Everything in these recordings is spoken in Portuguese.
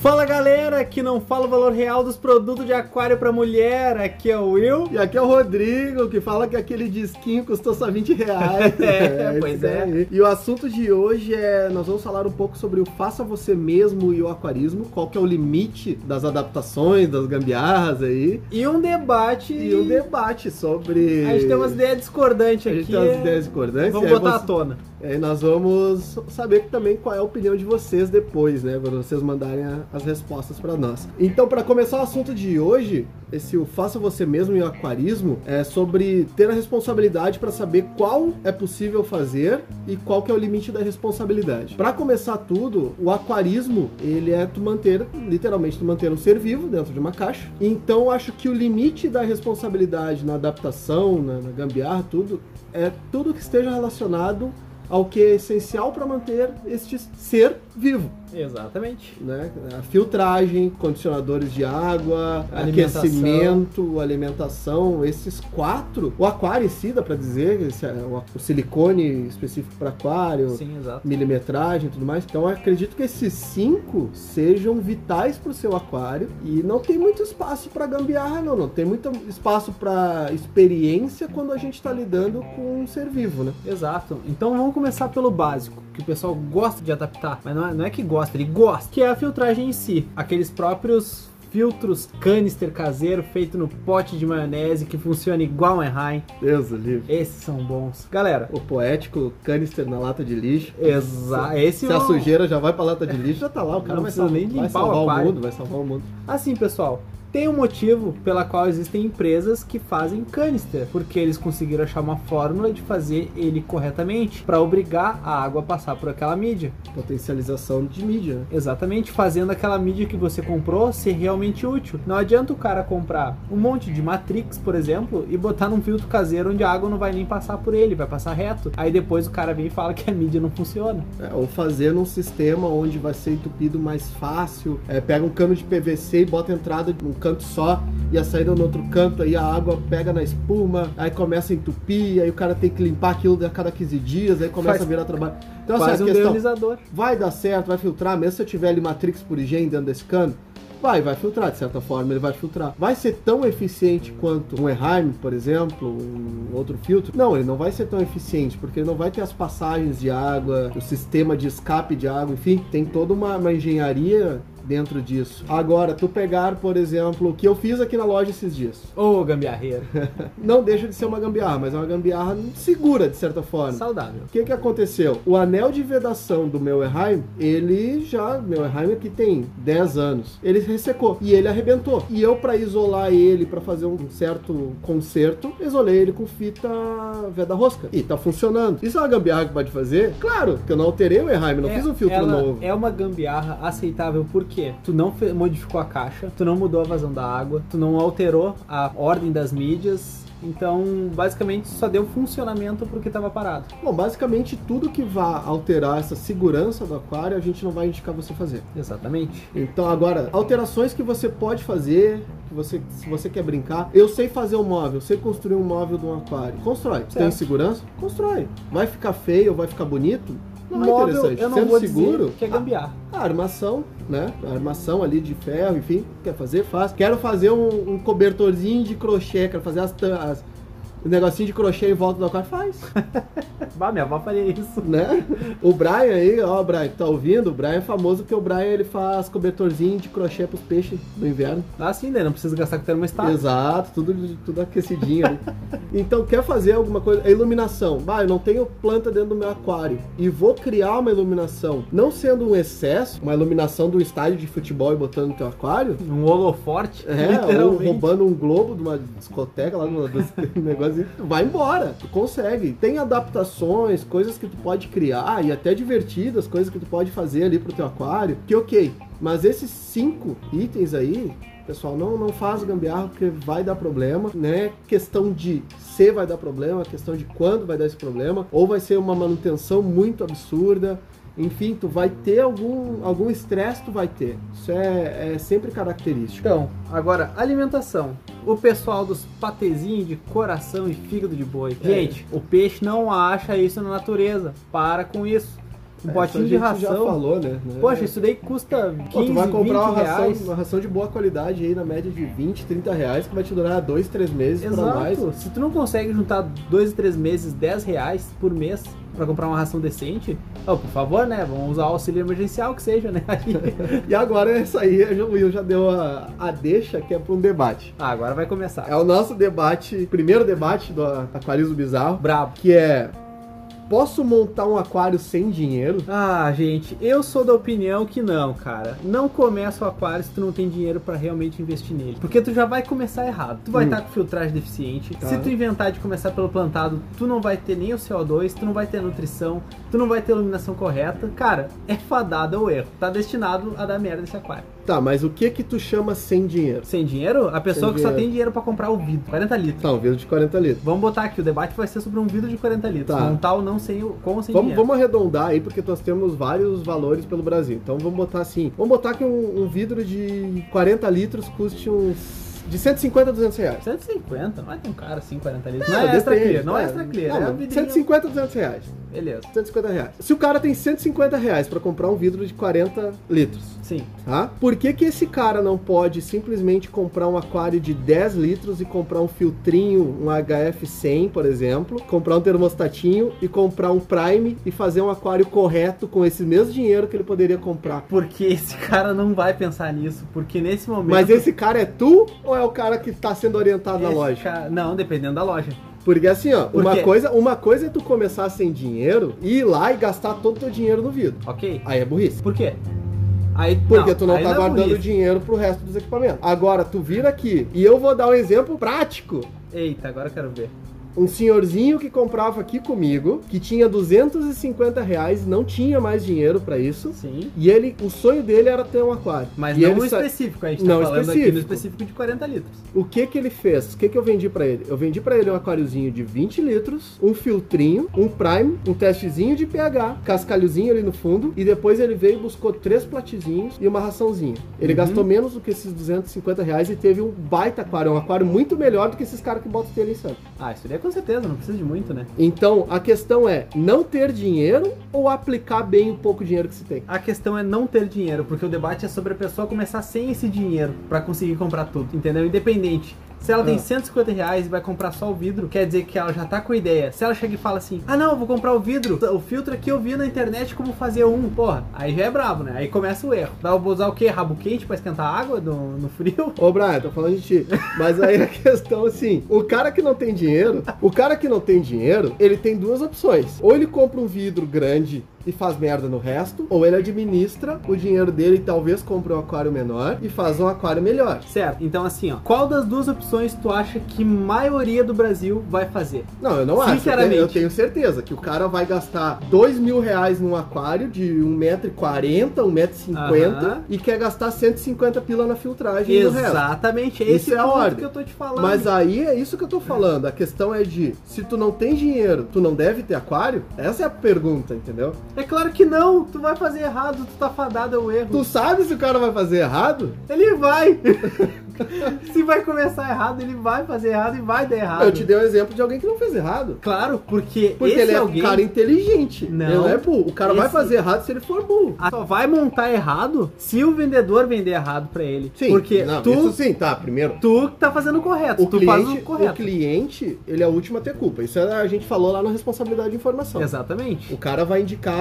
Fala galera que não fala o valor real dos produtos de aquário para mulher, aqui é o Will. E aqui é o Rodrigo, que fala que aquele disquinho custou só 20 reais. é, pois é. E o assunto de hoje é, nós vamos falar um pouco sobre o faça você mesmo e o aquarismo, qual que é o limite das adaptações, das gambiarras aí. E um debate... E um debate sobre... A gente tem umas ideias discordantes aqui. A gente tem umas ideias discordantes. Vamos botar você... à tona. E nós vamos saber também qual é a opinião de vocês depois, né? Para vocês mandarem as respostas para nós. Então, para começar o assunto de hoje, esse o Faça Você Mesmo e o Aquarismo é sobre ter a responsabilidade para saber qual é possível fazer e qual que é o limite da responsabilidade. Para começar tudo, o aquarismo, ele é tu manter, literalmente, tu manter um ser vivo dentro de uma caixa. Então, acho que o limite da responsabilidade na adaptação, na, na gambiarra, tudo, é tudo que esteja relacionado ao que é essencial para manter este ser vivo. Exatamente. Né? A filtragem, condicionadores de água, alimentação. aquecimento, alimentação, esses quatro. O aquário em si, dá para dizer, esse, é o, o silicone específico para aquário, Sim, milimetragem e tudo mais. Então acredito que esses cinco sejam vitais para o seu aquário e não tem muito espaço para gambiarra, não. Não tem muito espaço para experiência quando a gente está lidando com um ser vivo, né? Exato. Então vamos começar pelo básico, que o pessoal gosta de adaptar, mas não é, não é que gosta, ele gosta, que é a filtragem em si. Aqueles próprios filtros canister caseiro feito no pote de maionese que funciona igual um Erraim. Deus livre. Esses são bons. Galera, o poético canister na lata de lixo. Exato. Esse Se a sujeira já vai pra lata de lixo, já tá lá, o cara não vai, salvar, nem vai salvar o, o mundo, vai salvar o mundo. Assim, pessoal, tem um motivo pela qual existem empresas que fazem canister, porque eles conseguiram achar uma fórmula de fazer ele corretamente para obrigar a água a passar por aquela mídia. Potencialização de mídia. Né? Exatamente, fazendo aquela mídia que você comprou ser realmente útil. Não adianta o cara comprar um monte de Matrix, por exemplo, e botar num filtro caseiro onde a água não vai nem passar por ele, vai passar reto. Aí depois o cara vem e fala que a mídia não funciona. É, ou fazer num sistema onde vai ser entupido mais fácil. É, pega um cano de PVC e bota a entrada num canto só e a saída no outro canto, aí a água pega na espuma, aí começa a entupir, aí o cara tem que limpar aquilo a cada 15 dias, aí começa Faz a virar trabalho. Então, assim, a questão, um vai dar certo, vai filtrar, mesmo se eu tiver ali Matrix por higiene dentro desse cano, Vai, vai filtrar, de certa forma, ele vai filtrar. Vai ser tão eficiente quanto um Eheim, por exemplo, um outro filtro? Não, ele não vai ser tão eficiente, porque ele não vai ter as passagens de água, o sistema de escape de água, enfim, tem toda uma, uma engenharia dentro disso. Agora, tu pegar, por exemplo, o que eu fiz aqui na loja esses dias. Ô, oh, gambiarreiro. Não deixa de ser uma gambiarra, mas é uma gambiarra segura, de certa forma. Saudável. O que que aconteceu? O anel de vedação do meu Erheim, ele já, meu Erheim aqui tem 10 anos, ele ressecou e ele arrebentou. E eu, para isolar ele, para fazer um certo conserto, isolei ele com fita veda rosca. E tá funcionando. Isso é uma gambiarra que pode fazer? Claro, que eu não alterei o Erheim, não é, fiz um filtro novo. É uma gambiarra aceitável porque quê? Tu não modificou a caixa, tu não mudou a vazão da água, tu não alterou a ordem das mídias, então, basicamente, só deu funcionamento porque estava parado. Bom, basicamente, tudo que vá alterar essa segurança do aquário, a gente não vai indicar você fazer. Exatamente. Então, agora, alterações que você pode fazer, que você, se você quer brincar. Eu sei fazer um móvel, sei construir um móvel de um aquário. Constrói. Certo. Tem segurança? Constrói. Vai ficar feio vai ficar bonito? Não é interessante. Eu não Sendo vou seguro, que é gambiarra. A, a, armação, né? A armação ali de ferro, enfim, quer fazer, faz. Quero fazer um, um cobertorzinho de crochê, quero fazer as, as o negocinho de crochê em volta do aquário, faz. bah, minha avó faria isso. Né? O Brian aí, ó, Brian, tá ouvindo? O Brian é famoso porque o Brian ele faz cobertorzinho de crochê pros peixes no inverno. Ah, sim, né? Não precisa gastar com termostato. Exato, tudo, tudo aquecidinho ali. Então, quer fazer alguma coisa? A iluminação. Bah, eu não tenho planta dentro do meu aquário e vou criar uma iluminação, não sendo um excesso, uma iluminação do estádio de futebol e botando no teu aquário. Um holoforte, é, ou roubando um globo de uma discoteca lá no negócio vai embora. Tu consegue. Tem adaptações, coisas que tu pode criar e até divertidas, coisas que tu pode fazer ali pro teu aquário. Que ok. Mas esses cinco itens aí, pessoal, não, não faz gambiarra porque vai dar problema, né? Questão de se vai dar problema, questão de quando vai dar esse problema, ou vai ser uma manutenção muito absurda. Enfim, tu vai ter algum algum estresse, tu vai ter. Isso é, é sempre característico. Então, agora, alimentação. O pessoal dos patezinhos de coração e fígado de boi. É. Gente, o peixe não acha isso na natureza. Para com isso. Um É, potinho de ração. já falou, né? Poxa, isso daí custa 15, Pô, tu vai 20 comprar uma ração, reais. uma ração de boa qualidade aí na média de 20, 30 reais que vai te durar 2, 3 meses pra mais. Exato. Se tu não consegue juntar dois, três meses, 10 reais por mês pra comprar uma ração decente, ó, por favor, né? Vamos usar o auxílio emergencial que seja, né? E agora essa aí, o Will já deu a, a deixa que é pra um debate. ah, agora vai começar. É o nosso debate, primeiro debate do Aquarismo Bizarro, Brabo. que é: posso montar um aquário sem dinheiro? Ah, gente, eu sou da opinião que não, cara. Não começa o aquário se tu não tem dinheiro pra realmente investir nele. Porque tu já vai começar errado. Tu vai Hum. estar com filtragem deficiente. Tá. Se tu inventar de começar pelo plantado, tu não vai ter nem o CO2, tu não vai ter nutrição, tu não vai ter iluminação correta. Cara, é fadado ao erro. Tá destinado a dar merda esse aquário. Tá, mas o que que tu chama sem dinheiro? Sem dinheiro, a pessoa Sem que só dinheiro. tem dinheiro pra comprar o vidro, 40 litros. Tá, um vidro de 40 litros. Vamos botar aqui, o debate vai ser sobre um vidro de 40 litros. Tá. Montar ou não sem o, com ou sem Vamos, dinheiro. vamos arredondar aí, porque nós temos vários valores pelo Brasil. Então vamos botar assim: vamos botar que um, um vidro de 40 litros custe uns. de 150 a 200 reais. 150, não é tão caro assim, 40 litros. É, não é extra depende, clear, não é é. extra clear. Não, é mas um vidrinho- 150 a 200 reais. Beleza, 150 reais. Se o cara tem 150 reais pra comprar um vidro de 40 litros, sim. tá? Por que que esse cara não pode simplesmente comprar um aquário de 10 litros e comprar um filtrinho, um HF100, por exemplo, comprar um termostatinho e comprar um Prime e fazer um aquário correto com esse mesmo dinheiro que ele poderia comprar? Porque esse cara não vai pensar nisso, porque nesse momento... Mas esse cara é tu ou é o cara que tá sendo orientado na esse loja? cara- Não, dependendo da loja. Porque assim, ó, Por uma quê? coisa, uma coisa é tu começar sem dinheiro e ir lá e gastar todo o teu dinheiro no vidro. Ok? Aí é burrice. Por quê? Aí, Porque tu não tá é guardando burrice. dinheiro pro resto dos equipamentos. Agora, tu vira aqui e eu vou dar um exemplo prático. Eita, agora eu quero ver. Um senhorzinho que comprava aqui comigo, que tinha 250 reais, não tinha mais dinheiro pra isso. Sim. E ele, o sonho dele era ter um aquário. Mas e não ele específico, a gente tá Não falando aqui específico. no específico de 40 litros. O que que ele fez? O que que eu vendi pra ele? Eu vendi pra ele um aquáriozinho de 20 litros, um filtrinho, um prime, um testezinho de pH, cascalhozinho ali no fundo, e depois ele veio e buscou três platezinhos e uma raçãozinha. Ele Uhum. gastou menos do que esses 250 reais e teve um baita aquário, um aquário muito melhor do que esses caras que botam telha em Santos. Ah, isso daí é com certeza, não precisa de muito, né? Então, a questão é não ter dinheiro ou aplicar bem o pouco dinheiro que se tem? A questão é não ter dinheiro, porque o debate é sobre a pessoa começar sem esse dinheiro pra conseguir comprar tudo, entendeu? Independente. Se ela tem Ah. 150 reais e vai comprar só o vidro, quer dizer que ela já tá com a ideia. Se ela chega e fala assim, ah não, eu vou comprar o vidro, o filtro aqui eu vi na internet como fazer um, porra, aí já é brabo, né? Aí começa o erro. Dá vou usar o quê? Rabo quente pra esquentar água no, no frio? Ô, Brian, tô falando de ti. Mas aí a questão assim, o cara que não tem dinheiro, o cara que não tem dinheiro, ele tem duas opções. Ou ele compra um vidro grande e faz merda no resto, ou ele administra o dinheiro dele e talvez compre um aquário menor e faz um aquário melhor. Certo, então assim, ó, qual das duas opções tu acha que maioria do Brasil vai fazer? Não, eu não acho. Eu Sinceramente. tenho, eu tenho certeza que o cara vai gastar dois mil reais num aquário de 1,40m, 1,50m Aham. e quer gastar 150 pila na filtragem. Exatamente, Isso esse é a ponto ordem. que eu tô te falando. Mas aí é isso que eu tô falando. A questão é de se tu não tem dinheiro, tu não deve ter aquário? Essa é a pergunta, entendeu? É claro que não, tu vai fazer errado, tu tá fadado ao erro. Tu sabe se o cara vai fazer errado? Ele vai. Se vai começar errado, ele vai fazer errado e vai dar errado. Eu te dei um exemplo de alguém que não fez errado. Claro, porque, Porque esse ele é alguém um cara inteligente. Não. Ele é burro. O cara vai Esse- fazer errado se ele for burro. só vai montar errado se o vendedor vender errado pra ele. Sim, porque não, tu, isso sim, tá, primeiro. tu que tá fazendo o correto, O tu faz o cliente, o correto. cliente, ele é o último a ter culpa. Isso é- a gente falou lá na responsabilidade de informação. Exatamente. O cara vai indicar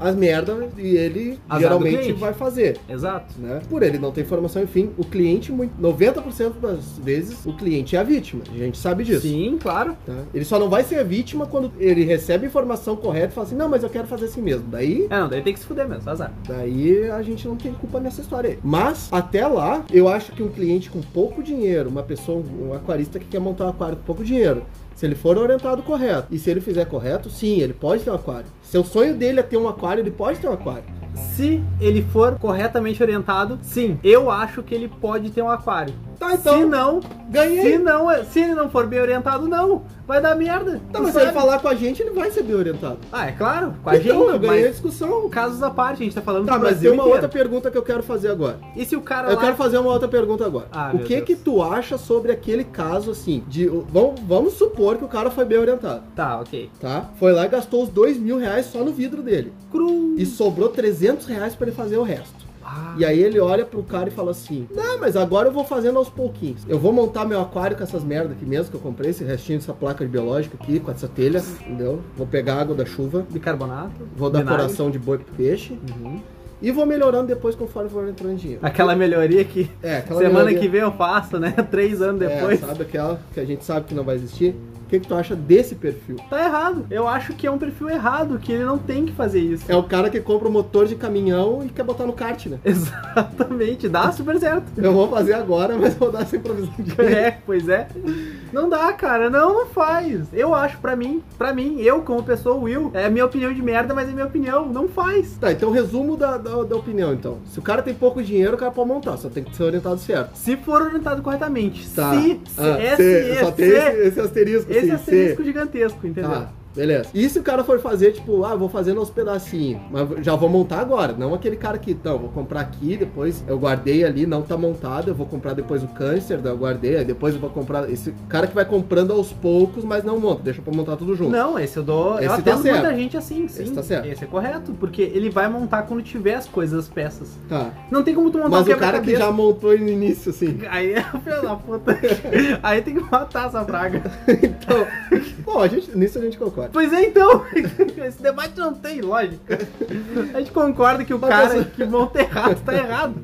as merdas e ele Azar geralmente vai fazer. Exato. né? Por ele não ter informação, enfim, o cliente, muito- 90% das vezes, o cliente é a vítima. A gente sabe disso. Sim, claro. tá? Ele só não vai ser a vítima quando ele recebe a informação correta e fala assim, não, mas eu quero fazer assim mesmo. Daí, É, não, daí tem que se fuder mesmo, azar. daí a gente não tem culpa nessa história aí. Mas, até lá, eu acho que um cliente com pouco dinheiro, uma pessoa, um aquarista que quer montar um aquário com pouco dinheiro, se ele for orientado correto e se ele fizer correto, sim, ele pode ter um aquário. Se o sonho dele é ter um aquário, ele pode ter um aquário. Se ele for corretamente orientado, sim, eu acho que ele pode ter um aquário. Tá, então. Se não, Ganhei. se não, se ele não for bem orientado, não. Vai dar merda. Tá, mas se ele falar com a gente, ele vai ser bem orientado. Ah, é claro, com a então, gente, eu ganhei a mas discussão. casos à parte, a gente tá falando Tá, do mas Brasil tem uma inteiro. outra pergunta que eu quero fazer agora. E se o cara Eu lá... quero fazer uma outra pergunta agora. Ah, o que Deus. que tu acha sobre aquele caso, assim, de... Vamos, vamos supor que o cara foi bem orientado, Tá, ok. tá? Foi lá e gastou os dois mil reais só no vidro dele. Cru. E sobrou 300 reais pra ele fazer o resto. Ah, E aí ele olha pro cara e fala assim: Não, mas agora eu vou fazendo aos pouquinhos. Eu vou montar meu aquário com essas merdas aqui mesmo, que eu comprei, esse restinho dessa placa de biológica aqui, com essa telha, entendeu? Vou pegar água da chuva, bicarbonato. vou dar vinagre. coração de boi pro peixe Uhum. e vou melhorando depois conforme for entrando dinheiro. Aquela melhoria que É, aquela semana melhoria- que vem eu faço, né? Três anos É, depois. sabe aquela que a gente sabe que não vai existir? O que, que tu acha desse perfil? Tá errado. Eu acho que é um perfil errado, que ele não tem que fazer isso. É o cara que compra um motor de caminhão e quer botar no kart, né? Exatamente, dá super certo. Eu vou fazer agora, mas vou dar sem provisão de É, pois é. Não dá, cara. Não, não faz. Eu acho, pra mim, pra mim, eu como pessoa, Will, é a minha opinião de merda, mas é minha opinião. Não faz. Tá, então resumo da, da, da opinião, então. Se o cara tem pouco dinheiro, o cara pode montar, só tem que ser orientado certo. Se for orientado corretamente. Tá. Se, se, Ah, S, se- E, só tem esse asterisco, esse assim, asterisco se- gigantesco, entendeu? Tá, beleza. E se o cara for fazer, tipo, ah, vou fazendo aos pedacinhos, mas já vou montar agora, não aquele cara que, então, vou comprar aqui, depois eu guardei ali, não tá montado, eu vou comprar depois o câncer, eu guardei, aí depois eu vou comprar, esse cara que vai comprando aos poucos, mas não monta, deixa pra montar tudo junto. Não, esse eu dou. eu Esse atendo tá certo. muita gente assim, sim. Esse tá certo. Esse é correto, porque ele vai montar quando tiver as coisas, as peças. Tá. Não tem como tu montar Mas o cara que já montou no início, assim. Aí é da puta. Aí tem que matar essa praga. Então, bom, a gente, nisso a gente concorda. Pois é, então. Esse debate não tem lógica. A gente concorda que o Mas cara essa- que monta errado tá errado.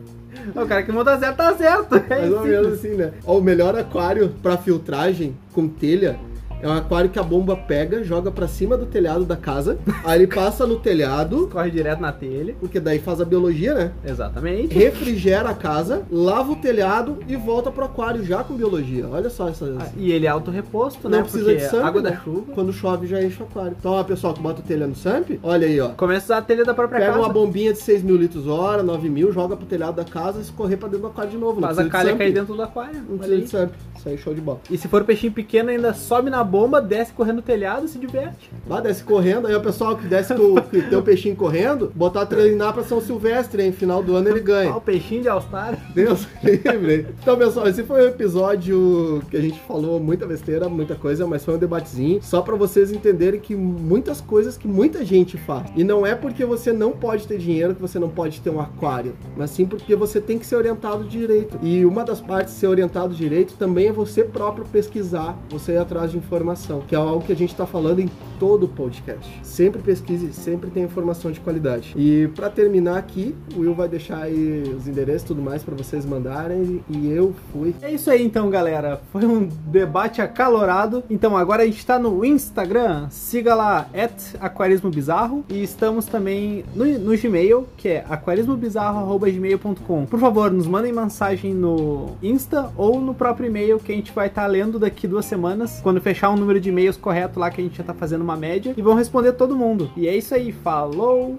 O cara que monta certo tá certo. É Mais ou menos assim, né? Ó, o melhor aquário pra filtragem com telha é um aquário que a bomba pega, joga pra cima do telhado da casa, aí ele passa no telhado, Corre direto na telha. porque daí faz a biologia, né? Exatamente. Refrigera a casa, lava o telhado e volta pro aquário já com biologia. Olha só essas. Ah, E ele é autorreposto, Não né? precisa Porque de SAMP, água né? da chuva. Quando chove já enche o aquário. Então, ó, pessoal que bota o telha no SAMP, olha aí, ó. Começa a usar a telha da própria Pega casa. uma bombinha de 6 mil litros hora, 9 mil, joga pro telhado da casa e escorrer pra dentro do aquário de novo. Não Faz a calha cair dentro do aquário. Não precisa de SAMP. Isso aí, show de bola. E se for peixinho pequeno, ainda sobe na bomba, desce correndo no telhado e se diverte. Lá desce correndo, aí o pessoal que desce com que tem o peixinho correndo, botar treinar pra São Silvestre, hein? Final do ano ele ganha. o peixinho de All-Star. Deus livre. Então, pessoal, esse foi um episódio que a gente falou muita besteira, muita coisa, mas foi um debatezinho, só pra vocês entenderem que muitas coisas que muita gente faz. E não é porque você não pode ter dinheiro que você não pode ter um aquário, mas sim porque você tem que ser orientado direito. E uma das partes de ser orientado direito também é você próprio pesquisar, você ir atrás de informação, que é algo que a gente tá falando em todo o podcast. Sempre pesquise, sempre tem informação de qualidade. E pra terminar aqui, o Will vai deixar aí os endereços e tudo mais pra vocês mandarem e eu fui. É isso aí então, galera. Foi um debate acalorado. Então agora a gente tá no Instagram. Siga lá, aquarismobizarro. E estamos também no, no Gmail, que é aquarismobizarro.gmail.com. Por favor, nos mandem mensagem no Insta ou no próprio e-mail que a gente vai estar lendo daqui duas semanas. Quando fechar um número de e-mails correto lá que a gente já tá fazendo uma média. E vão responder todo mundo. E é isso aí. Falou!